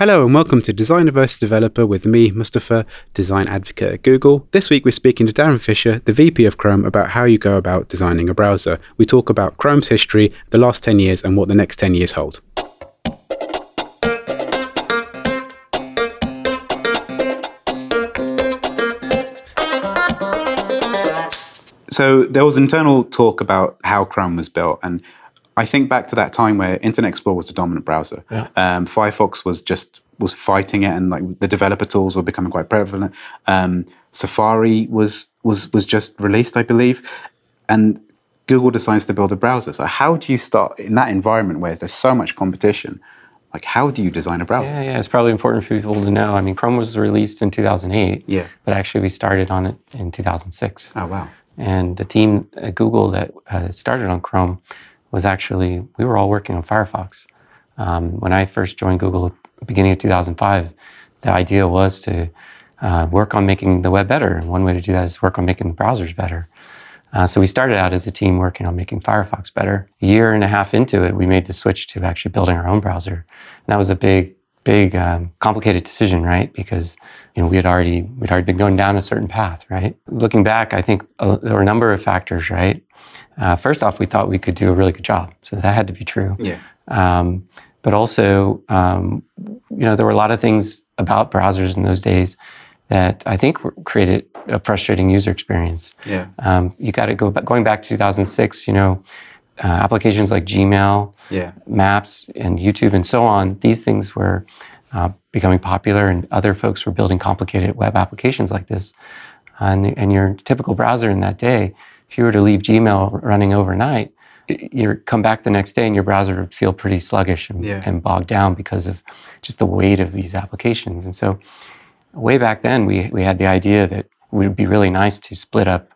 Hello and welcome to Designer vs. Developer with me, Mustafa, design advocate at Google. This week we're speaking to Darin Fisher, the VP of Chrome, about how you go about designing a browser. We talk about Chrome's history, the last 10 years, and what the next 10 years hold. So there was internal talk about how Chrome was built, and I think back to that time where Internet Explorer was the dominant browser. Yeah. Um, Firefox was just was fighting it, and like the developer tools were becoming quite prevalent. Um, Safari was was was just released, I believe, and Google decides to build a browser. So how do you start in that environment where there's so much competition? Like how do you design a browser? Yeah, yeah, it's probably important for people to know. I mean, Chrome was released in 2008, Yeah. but actually we started on it in 2006. Oh wow. And the team at Google that uh, started on Chrome was actually, we were all working on Firefox. Um, when I first joined Google beginning of 2005, the idea was to uh, work on making the web better. And one way to do that is work on making the browsers better. Uh, so we started out as a team working on making Firefox better. A year and a half into it, we made the switch to actually building our own browser. And that was a big, big, um, complicated decision, right? Because you know we had already we'd already been going down a certain path, right? Looking back, I think uh, there were a number of factors, right? Uh, first off, we thought we could do a really good job, so that had to be true. Yeah. Um, but also, um, you know, there were a lot of things about browsers in those days that I think created a frustrating user experience. Yeah. Um, you got to go back, going back to 2006. You know, uh, applications like Gmail, Yeah. Maps, and YouTube, and so on. These things were uh, becoming popular, and other folks were building complicated web applications like this. And, and your typical browser in that day, if you were to leave Gmail running overnight, you come back the next day and your browser would feel pretty sluggish and, Yeah. and bogged down because of just the weight of these applications. And so, way back then, we, we had the idea that it would be really nice to split up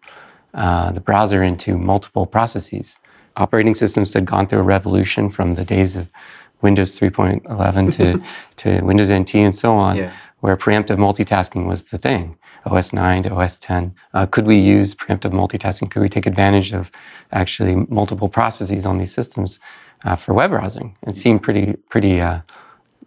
uh, the browser into multiple processes. Operating systems had gone through a revolution from the days of Windows 3.11 to, to Windows NT and so on, Yeah. where preemptive multitasking was the thing, OS 9 to OS 10. Uh, could we use preemptive multitasking? Could we take advantage of actually multiple processes on these systems uh, for web browsing? It seemed pretty, pretty, uh,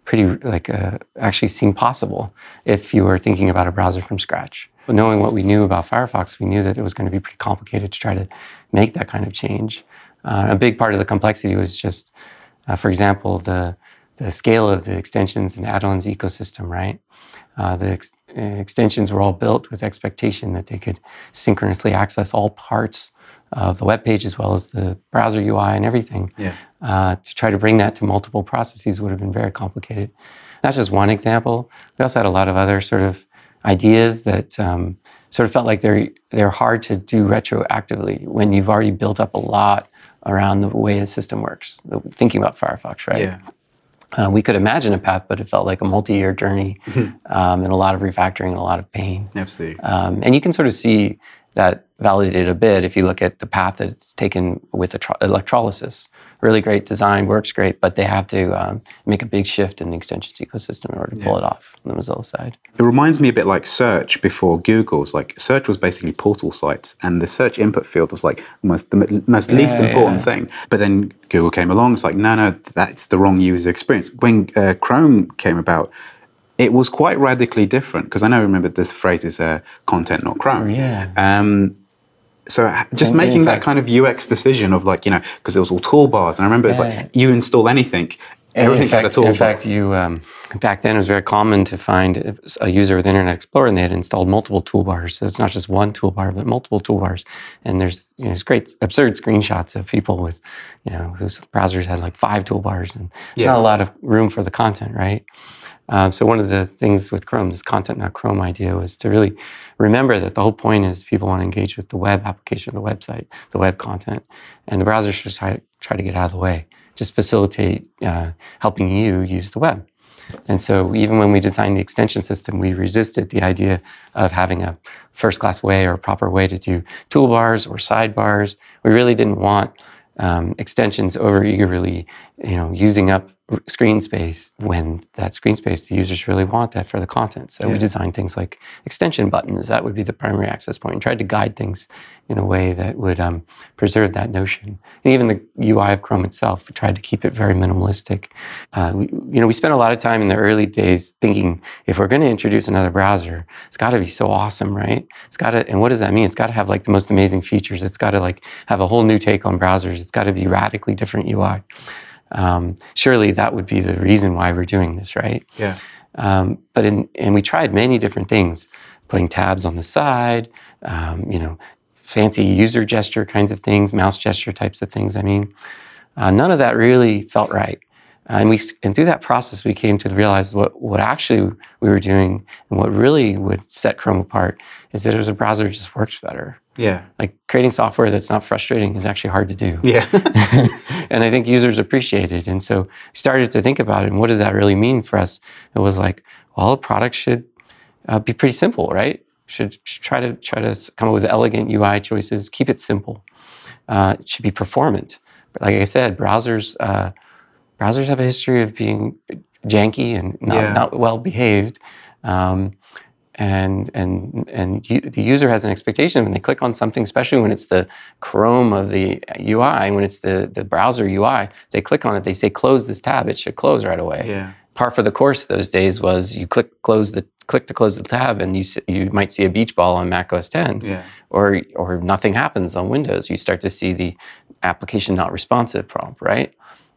pretty like uh, actually seemed possible if you were thinking about a browser from scratch. But knowing what we knew about Firefox, we knew that it was going to be pretty complicated to try to make that kind of change. Uh, a big part of the complexity was just, uh, for example, the the scale of the extensions and add-ons ecosystem. Right, uh, the ex- uh, extensions were all built with expectation that they could synchronously access all parts of the web page as well as the browser UI and everything Yeah. uh, to try to bring that to multiple processes would have been very complicated. That's just one example. We also had a lot of other sort of ideas that um, sort of felt like they're they're hard to do retroactively when you've already built up a lot around the way the system works. Thinking about Firefox, right? Yeah. Uh, we could imagine a path, but it felt like a multi-year journey um, and a lot of refactoring and a lot of pain. Absolutely. Um, and you can sort of see that validated a bit if you look at the path that it's taken with electrolysis. Really great design, works great, but they have to um, make a big shift in the extensions ecosystem in order to pull it off on the Mozilla side. It reminds me a bit like search before Google's. Like search was basically portal sites, and the search input field was like almost the most least Yeah, important yeah. thing. But then Google came along. It's like, no, no, that's the wrong user experience. When uh, Chrome came about, it was quite radically different because I know. Remember, this phrase is uh, "content, not Chrome." Yeah. Um, so just And in making that kind of UX decision of like you know because it was all toolbars, and I remember it's Yeah. like you install anything, everything in fact, had a toolbar. in fact, you um, back then it was very common to find a user with Internet Explorer and they had installed multiple toolbars. So it's not just one toolbar, but multiple toolbars. And there's you know there's great absurd screenshots of people with you know whose browsers had like five toolbars, and there's Yeah. not a lot of room for the content, right? Um, so one of the things with Chrome, this content not Chrome idea, was to really remember that the whole point is people want to engage with the web application, the website, the web content, and the browser should try, try to get out of the way, just facilitate uh, helping you use the web. And so even when we designed the extension system, we resisted the idea of having a first-class way or proper way to do toolbars or sidebars. We really didn't want um, extensions over eagerly, you know, using up screen space when that screen space the users really want that for the content. So we designed things like extension buttons. That would be the primary access point. And tried to guide things in a way that would um, preserve that notion. And even the UI of Chrome itself, we tried to keep it very minimalistic. Uh, we, you know, we spent a lot of time in the early days thinking if we're going to introduce another browser, it's got to be so awesome, right? It's got to, and what does that mean? It's got to have like the most amazing features. It's got to like have a whole new take on browsers. It's got to be radically different UI. Um, surely that would be the reason why we're doing this, right? Yeah. Um, but in, and we tried many different things, putting tabs on the side, um, you know, fancy user gesture kinds of things, mouse gesture types of things. I mean, uh, none of that really felt right. Uh, and we and through that process, we came to realize what what actually we were doing and what really would set Chrome apart is that it was a browser that just works better. Yeah. Like creating software that's not frustrating is actually hard to do. Yeah. and I think users appreciate it. And so we started to think about it. And what does that really mean for us? It was like, well, a product should uh, be pretty simple, right? Should, try to try to come up with elegant UI choices. Keep it simple. Uh, it should be performant. But like I said, browsers uh, browsers have a history of being janky and not, Yeah. not well behaved. Um, and and and you, the user has an expectation when they click on something, especially when it's the Chrome of the UI, when it's the the browser UI, they click on it, they say close this tab, it should close right away. yeah. Par for the course those days was you click close the click to close the tab, and you you might see a beach ball on Mac OS 10 Yeah. or or nothing happens on Windows. You start to see the application not responsive prompt, right?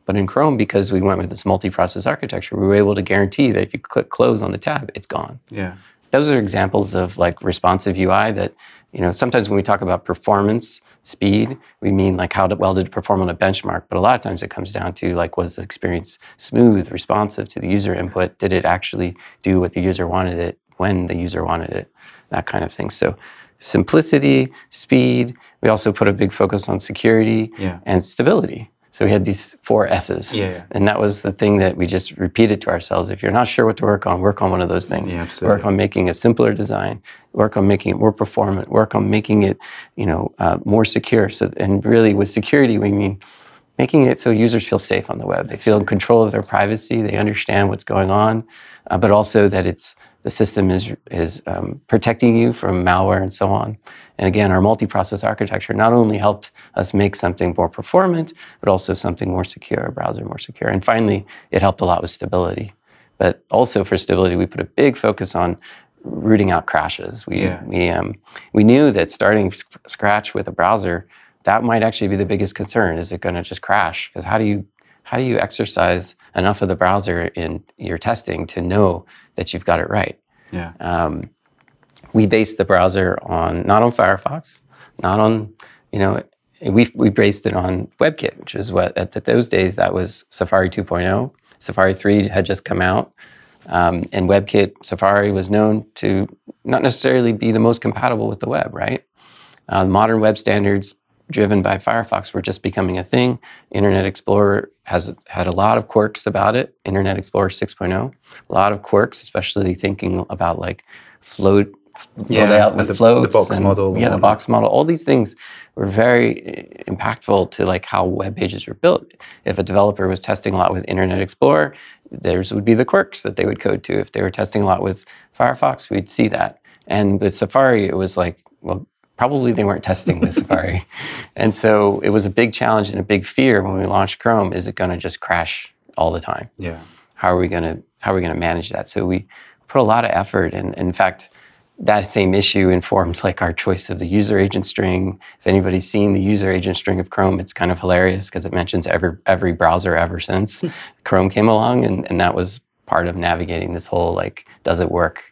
But in Chrome, because we went with this multi-process architecture, we were able to guarantee that if you click close on the tab, it's gone. Yeah. Those are examples of like responsive UI that, you know, sometimes when we talk about performance, speed, we mean like how well did it perform on a benchmark. But a lot of times it comes down to like, was the experience smooth, responsive to the user input? Did it actually do what the user wanted it when the user wanted it? That kind of thing. So simplicity, speed. We also put a big focus on security Yeah. and stability. So we had these four S's. Yeah, yeah. And that was the thing that we just repeated to ourselves. If you're not sure what to work on, work on one of those things. Yeah, work on making a simpler design. Work on making it more performant. Work on making it, you know, uh, more secure. So, and really, with security, we mean making it so users feel safe on the web. They feel in control of their privacy. They understand what's going on, uh, but also that it's the system is is um, protecting you from malware and so on. And again, our multi-process architecture not only helped us make something more performant, but also something more secure, a browser more secure. And finally, it helped a lot with stability. But also for stability, we put a big focus on rooting out crashes. We Yeah. we um, we knew that starting f- scratch with a browser that might actually be the biggest concern. Is it going to just crash? Because how do you how do you exercise enough of the browser in your testing to know that you've got it right? Yeah. Um, we based the browser on not on Firefox, not on you know we we based it on WebKit, which is what at those days that was Safari 2.0. Safari 3 had just come out, um, and WebKit Safari was known to not necessarily be the most compatible with the web, right? Uh, modern web standards driven by Firefox were just becoming a thing. Internet Explorer has had a lot of quirks about it. Internet Explorer 6.0, a lot of quirks, especially thinking about like float Yeah, layout with the- floats, the box and- model Yeah, the box model. All these things were very uh, impactful to like how web pages were built. If a developer was testing a lot with Internet Explorer, theirs would be the quirks that they would code to. If they were testing a lot with Firefox, we'd see that. And with Safari, it was like, well, probably they weren't testing with Safari. And so it was a big challenge and a big fear when we launched Chrome. Is it going to just crash all the time? Yeah. how are we going to how are we going to manage that so we put a lot of effort and in fact that same issue informs like our choice of the user agent string if anybody's seen the user agent string of chrome it's kind of hilarious because it mentions every every browser ever since chrome came along and, and that was part of navigating this whole like does it work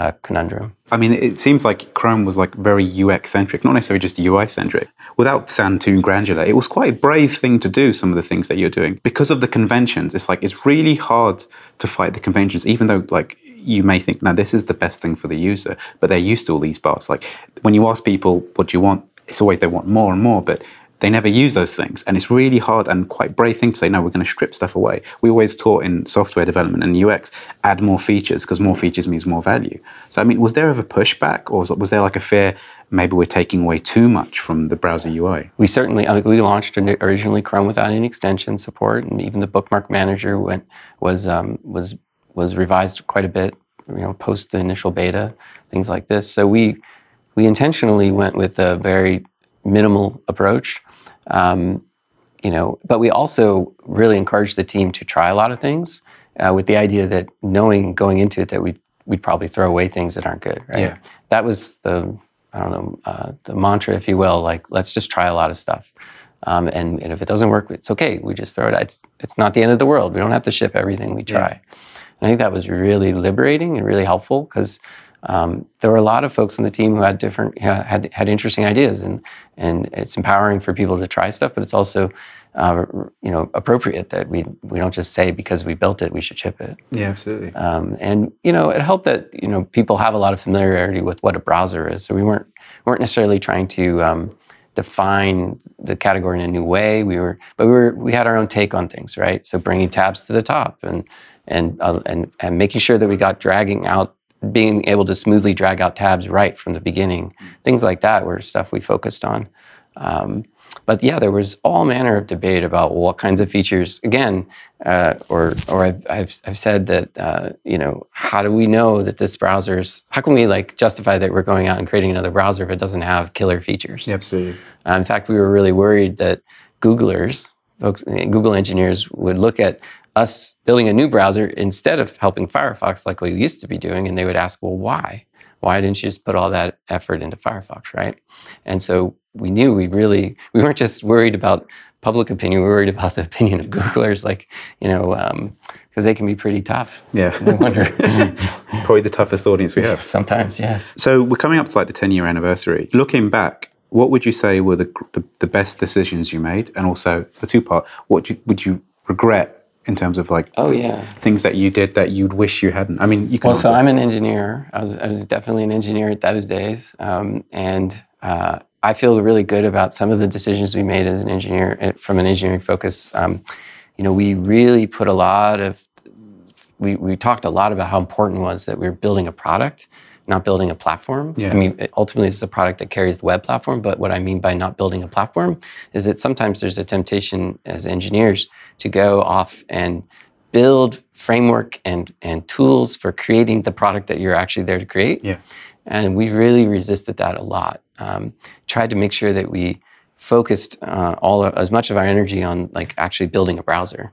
uh, conundrum I mean, it seems like Chrome was like very UX centric, not necessarily just UI centric. Without sound too granular, it was quite a brave thing to do. Some of the things that you're doing because of the conventions. It's like it's really hard to fight the conventions, even though like you may think, now this is the best thing for the user, but they're used to all these bars. Like when you ask people, what do you want? It's always they want more and more, but they never use those things. And it's really hard and quite brave thing to say, no, we're going to strip stuff away. We always taught in software development and UX, add more features because more features means more value. So, I mean, was there ever pushback or was, was there like a fear maybe we're taking away too much from the browser UI. We certainly I mean, we launched originally Chrome without any extension support, and even the bookmark manager went was um, was was revised quite a bit. You know, post the initial beta, things like this. So we we intentionally went with a very minimal approach. Um, you know, but we also really encouraged the team to try a lot of things uh, with the idea that knowing going into it that we'd we'd probably throw away things that aren't good. Right. Yeah. That was the I don't know uh, the mantra, if you will. Like let's just try a lot of stuff. Um, and, and if it doesn't work, it's okay. We just throw it out. It's, it's not the end of the world. We don't have to ship everything we try. Yeah. And I think that was really liberating and really helpful because um, there were a lot of folks on the team who had different had had interesting ideas, and and it's empowering for people to try stuff, but it's also uh, you know appropriate that we we don't just say because we built it we should ship it. Yeah, absolutely. Um, and you know it helped that you know people have a lot of familiarity with what a browser is, so we weren't weren't necessarily trying to um, define the category in a new way. We were, but we were we had our own take on things, right? So bringing tabs to the top and and uh, and and making sure that we got dragging out being able to smoothly drag out tabs right from the beginning. Things like that were stuff we focused on. Um, but yeah, there was all manner of debate about what kinds of features. Again, uh, or or I've, I've, I've said that uh, you know how do we know that this browser is? How can we like justify that we're going out and creating another browser if it doesn't have killer features? Absolutely. Uh, in fact, we were really worried that Googlers, folks, Google engineers, would look at us building a new browser instead of helping Firefox like we used to be doing. And they would ask, well, why? Why didn't you just put all that effort into Firefox, right? And so we knew we really, we weren't just worried about public opinion, we were worried about the opinion of Googlers, like, you know, because um, they can be pretty tough. Yeah. No wonder. Probably the toughest audience we have. Sometimes, yes. So we're coming up to like the 10 year anniversary. Looking back, what would you say were the, the, the best decisions you made? And also, the two part, what you, would you regret in terms of like oh yeah. things that you did that you'd wish you hadn't. I mean you can well also- so i'm an engineer. I was, I was definitely an engineer at those days. Um, and uh, i feel really good about some of the decisions we made as an engineer eh, from an engineering focus. Um, you know we really put a lot of we, we talked a lot about how important it was that we were building a product not building a platform. Yeah. I mean, ultimately, it's a product that carries the web platform. But what I mean by not building a platform is that sometimes there's a temptation as engineers to go off and build framework and, and tools for creating the product that you're actually there to create. Yeah. And we really resisted that a lot. Um, tried to make sure that we focused uh, all as much of our energy on like actually building a browser,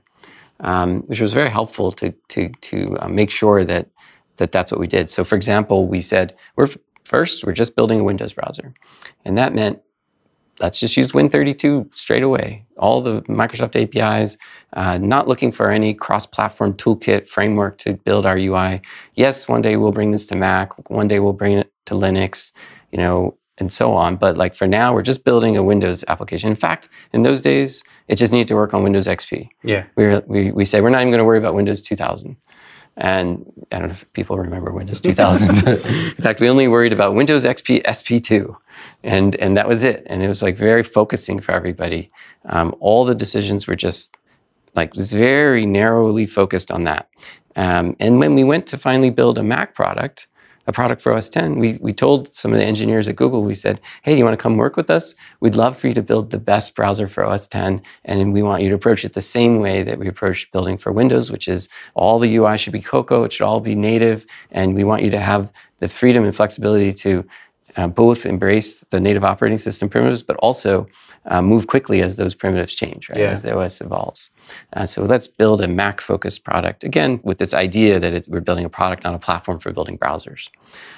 um, which was very helpful to to to uh, make sure that that that's what we did. So, for example, we said, we're first, we're just building a Windows browser. And that meant let's just use Win32 straight away. All the Microsoft APIs, uh, not looking for any cross-platform toolkit framework to build our UI. Yes, one day we'll bring this to Mac. One day we'll bring it to Linux, you know, and so on. But like for now, we're just building a Windows application. In fact, in those days, it just needed to work on Windows XP. Yeah. We we we say we're not even going to worry about Windows 2000. And I don't know if people remember Windows 2000, but in fact, we only worried about Windows XP SP2. And, and that was it. And it was like very focusing for everybody. Um, all the decisions were just like, was very narrowly focused on that. Um, and when we went to finally build a Mac product, a product for OS 10, we, we told some of the engineers at Google, we said, hey, do you want to come work with us? We'd love for you to build the best browser for OS 10, and we want you to approach it the same way that we approached building for Windows, which is all the UI should be Cocoa, it should all be native, and we want you to have the freedom and flexibility to uh, both embrace the native operating system primitives, but also uh, move quickly as those primitives change, right? Yeah. As the OS evolves. Uh, so let's build a Mac-focused product again with this idea that we're building a product, not a platform for building browsers.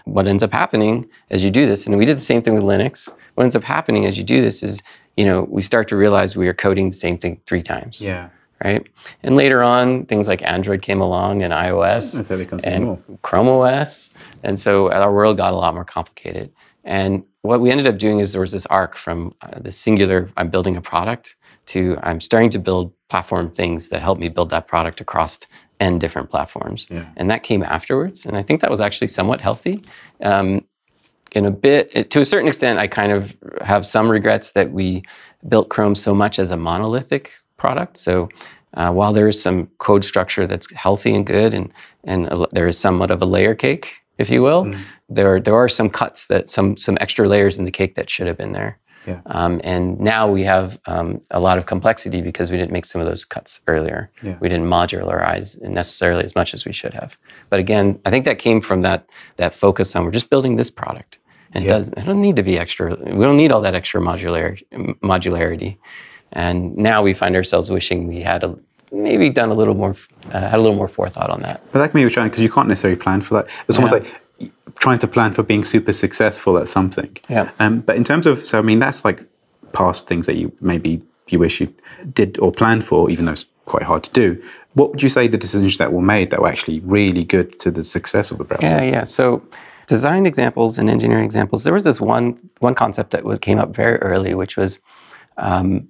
What ends up happening as you do this, and we did the same thing with Linux. What ends up happening as you do this is, you know, we start to realize we are coding the same thing three times. Yeah right? And later on, things like Android came along and iOS and Chrome OS, and so our world got a lot more complicated. And what we ended up doing is there was this arc from uh, the singular, I'm building a product, to I'm starting to build platform things that help me build that product across n different platforms. Yeah. And that came afterwards. And I think that was actually somewhat healthy. Um, in a bit, to a certain extent, I kind of have some regrets that we built Chrome so much as a monolithic product. So uh, while there is some code structure that's healthy and good, and, and a, there is somewhat of a layer cake, if you will, mm there there are some cuts that some some extra layers in the cake that should have been there. Yeah. Um, and now we have um, a lot of complexity because we didn't make some of those cuts earlier. Yeah. We didn't modularize necessarily as much as we should have. But again, I think that came from that that focus on we're just building this product, and Yeah. it does it don't need to be extra. We don't need all that extra modularity. Modularity. And now we find ourselves wishing we had a, maybe done a little more, uh, had a little more forethought on that. But that can be trying because you can't necessarily plan for that. It's almost Yeah. like trying to plan for being super successful at something. Yeah. Um, but in terms of, so I mean, that's like past things that you maybe you wish you did or planned for, even though it's quite hard to do. What would you say the decisions that were made that were actually really good to the success of the browser? Yeah, yeah. So design examples and engineering examples. There was this one one concept that was, came up very early, which was, um,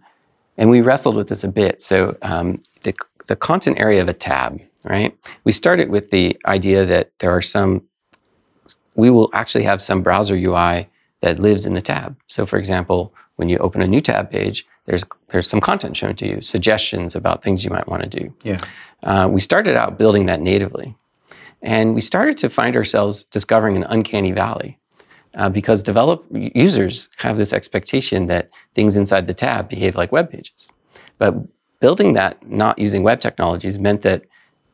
and we wrestled with this a bit. So um, the the content area of a tab, right? We started with the idea that there are some. We will actually have some browser UI that lives in the tab. So, for example, when you open a new tab page, there's there's some content shown to you, suggestions about things you might want to do. Yeah. Uh, we started out building that natively. And we started to find ourselves discovering an uncanny valley uh, because develop users have this expectation that things inside the tab behave like web pages. But building that not using web technologies meant that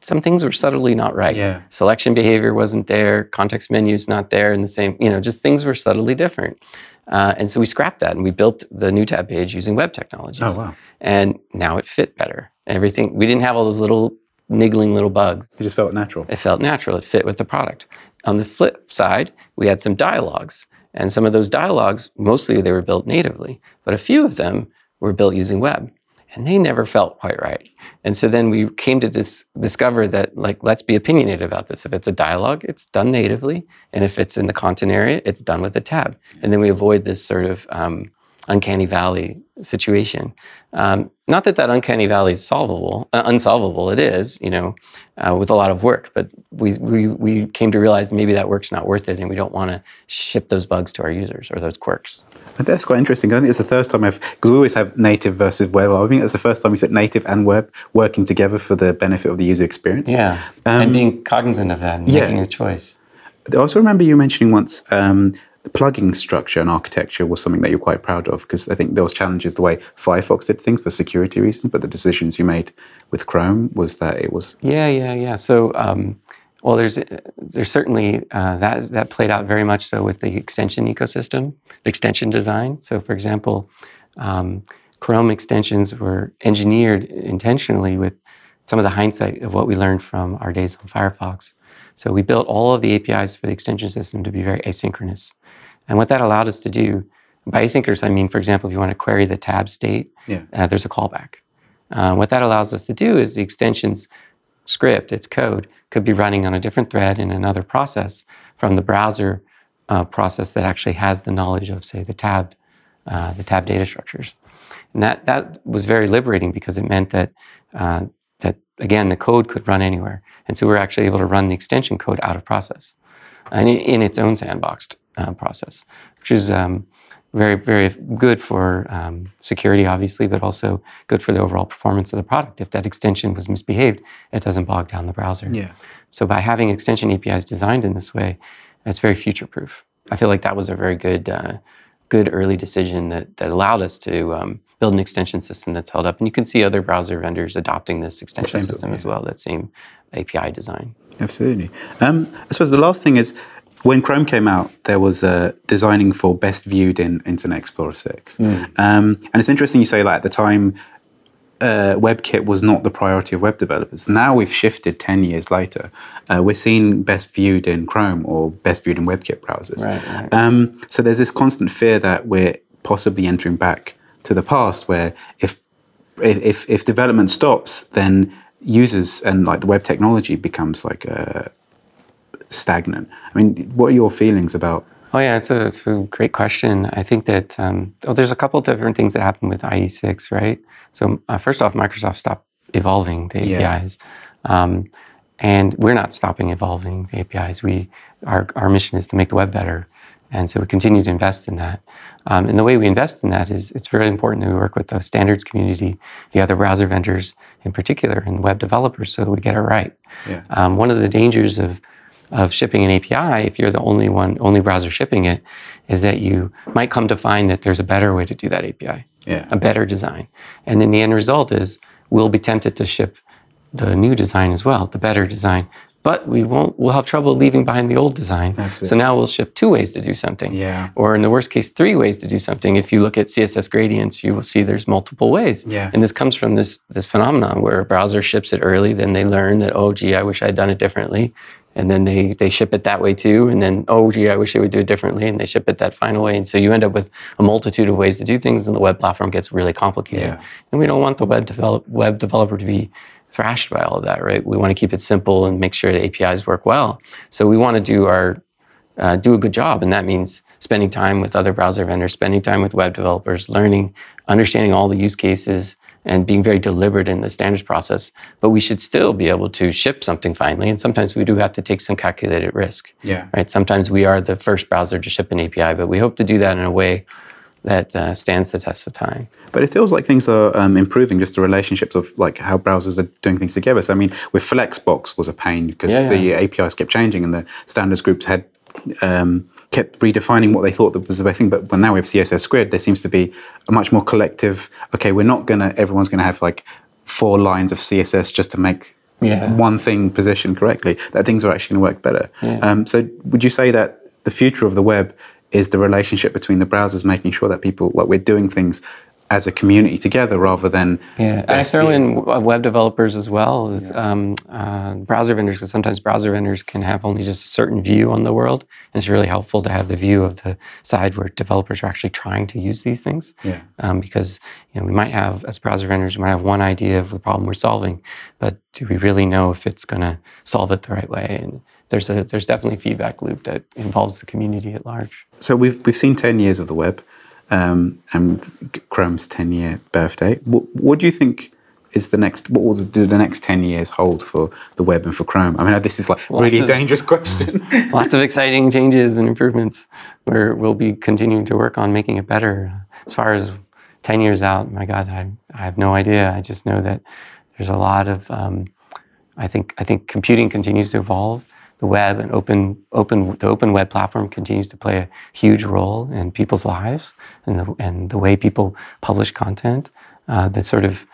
some things were subtly not right. Yeah. Selection behavior wasn't there, context menus not there and the same, you know, just things were subtly different. Uh, and so we scrapped that and we built the new tab page using web technologies. Oh, wow. And now it fit better. Everything, we didn't have all those little niggling little bugs. It just felt natural. It felt natural. It fit with the product. On the flip side, we had some dialogues. And some of those dialogues, mostly they were built natively, but a few of them were built using web. And they never felt quite right. And so then we came to dis- discover that, like, let's be opinionated about this. If it's a dialogue, it's done natively. And if it's in the content area, it's done with a tab. And then we avoid this sort of um, uncanny valley situation. Um, not that that uncanny valley is solvable, uh, unsolvable. It is, you know, uh, with a lot of work. But we, we we came to realize maybe that work's not worth it, and we don't want to ship those bugs to our users or those quirks. But that's quite interesting. I think it's the first time I've, because we always have native versus web. I think it's the first time we said native and web working together for the benefit of the user experience. Yeah, and being cognizant of that and yeah. making a choice. I also remember you mentioning once um, the plugging structure and architecture was something that you're quite proud of because I think there was challenges the way Firefox did things for security reasons, but the decisions you made with Chrome was that it was Yeah, yeah, yeah. So, um, well, there's there's certainly uh, that that played out very much so with the extension ecosystem, extension design. So, for example, um, Chrome extensions were engineered intentionally with some of the hindsight of what we learned from our days on Firefox. So, we built all of the APIs for the extension system to be very asynchronous, and what that allowed us to do. By asynchronous, I mean, for example, if you want to query the tab state, Yeah. uh, there's a callback. Uh, what that allows us to do is the extensions script, its code, could be running on a different thread in another process from the browser uh, process that actually has the knowledge of, say, the tab, uh, the tab data structures. And that that was very liberating because it meant that uh, that again the code could run anywhere, and so we were actually able to run the extension code out of process, and in, its own sandboxed uh, process, which is um, very very good for um, security, obviously, but also good for the overall performance of the product. If that extension was misbehaved, it doesn't bog down the browser. yeah. So by having extension APIs designed in this way, it's very future proof. I feel like that was a very good, uh, good early decision that that allowed us to um, build an extension system that's held up. And you can see other browser vendors adopting this extension Same, system as yeah. well. That same API design. Absolutely. Um, I suppose the last thing is when Chrome came out, there was uh, designing for best viewed in Internet Explorer 6. Um, and it's interesting you say that at the time, uh, WebKit was not the priority of web developers. Now we've shifted 10 years later. Uh, we're seeing best viewed in Chrome or best viewed in WebKit browsers. Right, right. Um, so there's this constant fear that we're possibly entering back to the past where if if, if development stops, then users and like the web technology becomes like uh, stagnant. I mean, what are your feelings about? Oh yeah, it's a, it's a great question. I think that um, oh, there's a couple different things that happen with IE6, right? So uh, first off, Microsoft stopped evolving the Yeah. APIs, um, and we're not stopping evolving the APIs. We our our mission is to make the web better, and so we continue to invest in that. Um, and the way we invest in that is it's very important that we work with the standards community, the other browser vendors in particular, and web developers, so that we get it right. Yeah. Um, one of the dangers of of shipping an API, if you're the only one, only browser shipping it, is that you might come to find that there's a better way to do that API, Yeah. a better design. And then the end result is we'll be tempted to ship the new design as well, the better design. But we won't. We'll have trouble leaving behind the old design. Absolutely. So now we'll ship two ways to do something. Yeah. Or in the worst case, three ways to do something. If you look at CSS gradients, you will see there's multiple ways. Yeah. And this comes from this this phenomenon where a browser ships it early, then they learn that oh gee, I wish I'd done it differently, and then they they ship it that way too, and then oh gee, I wish they would do it differently, and they ship it that final way, and so you end up with a multitude of ways to do things, and the web platform gets really complicated. Yeah. And we don't want the web develop web developer to be thrashed by all of that, right? We want to keep it simple and make sure the APIs work well. So we want to do our uh, do a good job, and that means spending time with other browser vendors, spending time with web developers, learning, understanding all the use cases, and being very deliberate in the standards process. But we should still be able to ship something finally, and sometimes we do have to take some calculated risk. Yeah. Right? Sometimes we are the first browser to ship an API, but we hope to do that in a way that uh, stands the test of time. But it feels like things are um, improving, just the relationships of like how browsers are doing things together. So I mean, with Flexbox was a pain because Yeah, the. APIs kept changing and the standards groups had um, kept redefining what they thought that was the best thing. But when now we have CSS Grid, there seems to be a much more collective. Okay, we're not gonna. Everyone's gonna have like four lines of CSS just to make Yeah. one thing positioned correctly. That things are actually going to work better. Yeah. Um, so would you say that the future of the web is the relationship between the browsers, making sure that people like we're doing things as a community together rather than Yeah, I throw in web developers as well as um, uh, browser vendors because sometimes browser vendors can have only just a certain view on the world, and it's really helpful to have the view of the side where developers are actually trying to use these things. Yeah. Um, because you know we might have as browser vendors we might have one idea of the problem we're solving, but do we really know if it's going to solve it the right way? And there's a there's definitely a feedback loop that involves the community at large. So we've we've seen ten years of the web, um, and Chrome's ten year birthday. What, what do you think is the next? What will the, do the next ten years hold for the web and for Chrome? I mean, this is like really a of- dangerous question. lots of exciting changes and improvements where we'll be continuing to work on making it better. As far as 10 years out, my God, I, I have no idea. I just know that there's a lot of, um, I think, I think computing continues to evolve. The web and open, open, the open web platform continues to play a huge role in people's lives and the, and the way people publish content. Uh, the sort of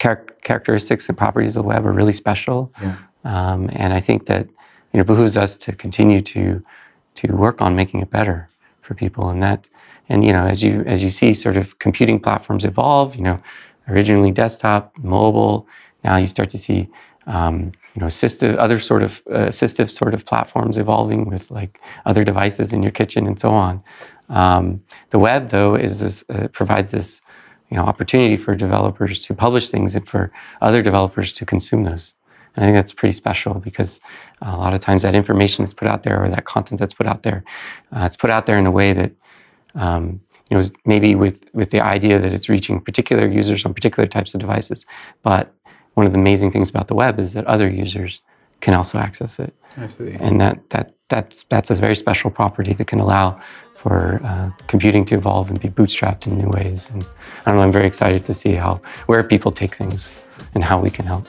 char- characteristics and properties of the web are really special. Yeah. Um, and I think that you know, it behooves us to continue to to work on making it better for people. And that, and you know, as you as you see, sort of computing platforms evolve. You know, originally desktop, mobile. Now you start to see, um, you know, assistive, other sort of uh, assistive sort of platforms evolving with like other devices in your kitchen and so on. Um, the web, though, is this, uh, provides this, you know, opportunity for developers to publish things and for other developers to consume those. And I think that's pretty special because a lot of times that information is put out there or that content that's put out there, uh, it's put out there in a way that, um, you know, maybe with, with the idea that it's reaching particular users on particular types of devices. But one of the amazing things about the web is that other users can also access it. And that, that, that's, that's a very special property that can allow for uh, computing to evolve and be bootstrapped in new ways. And I don't know, I'm very excited to see how, where people take things and how we can help.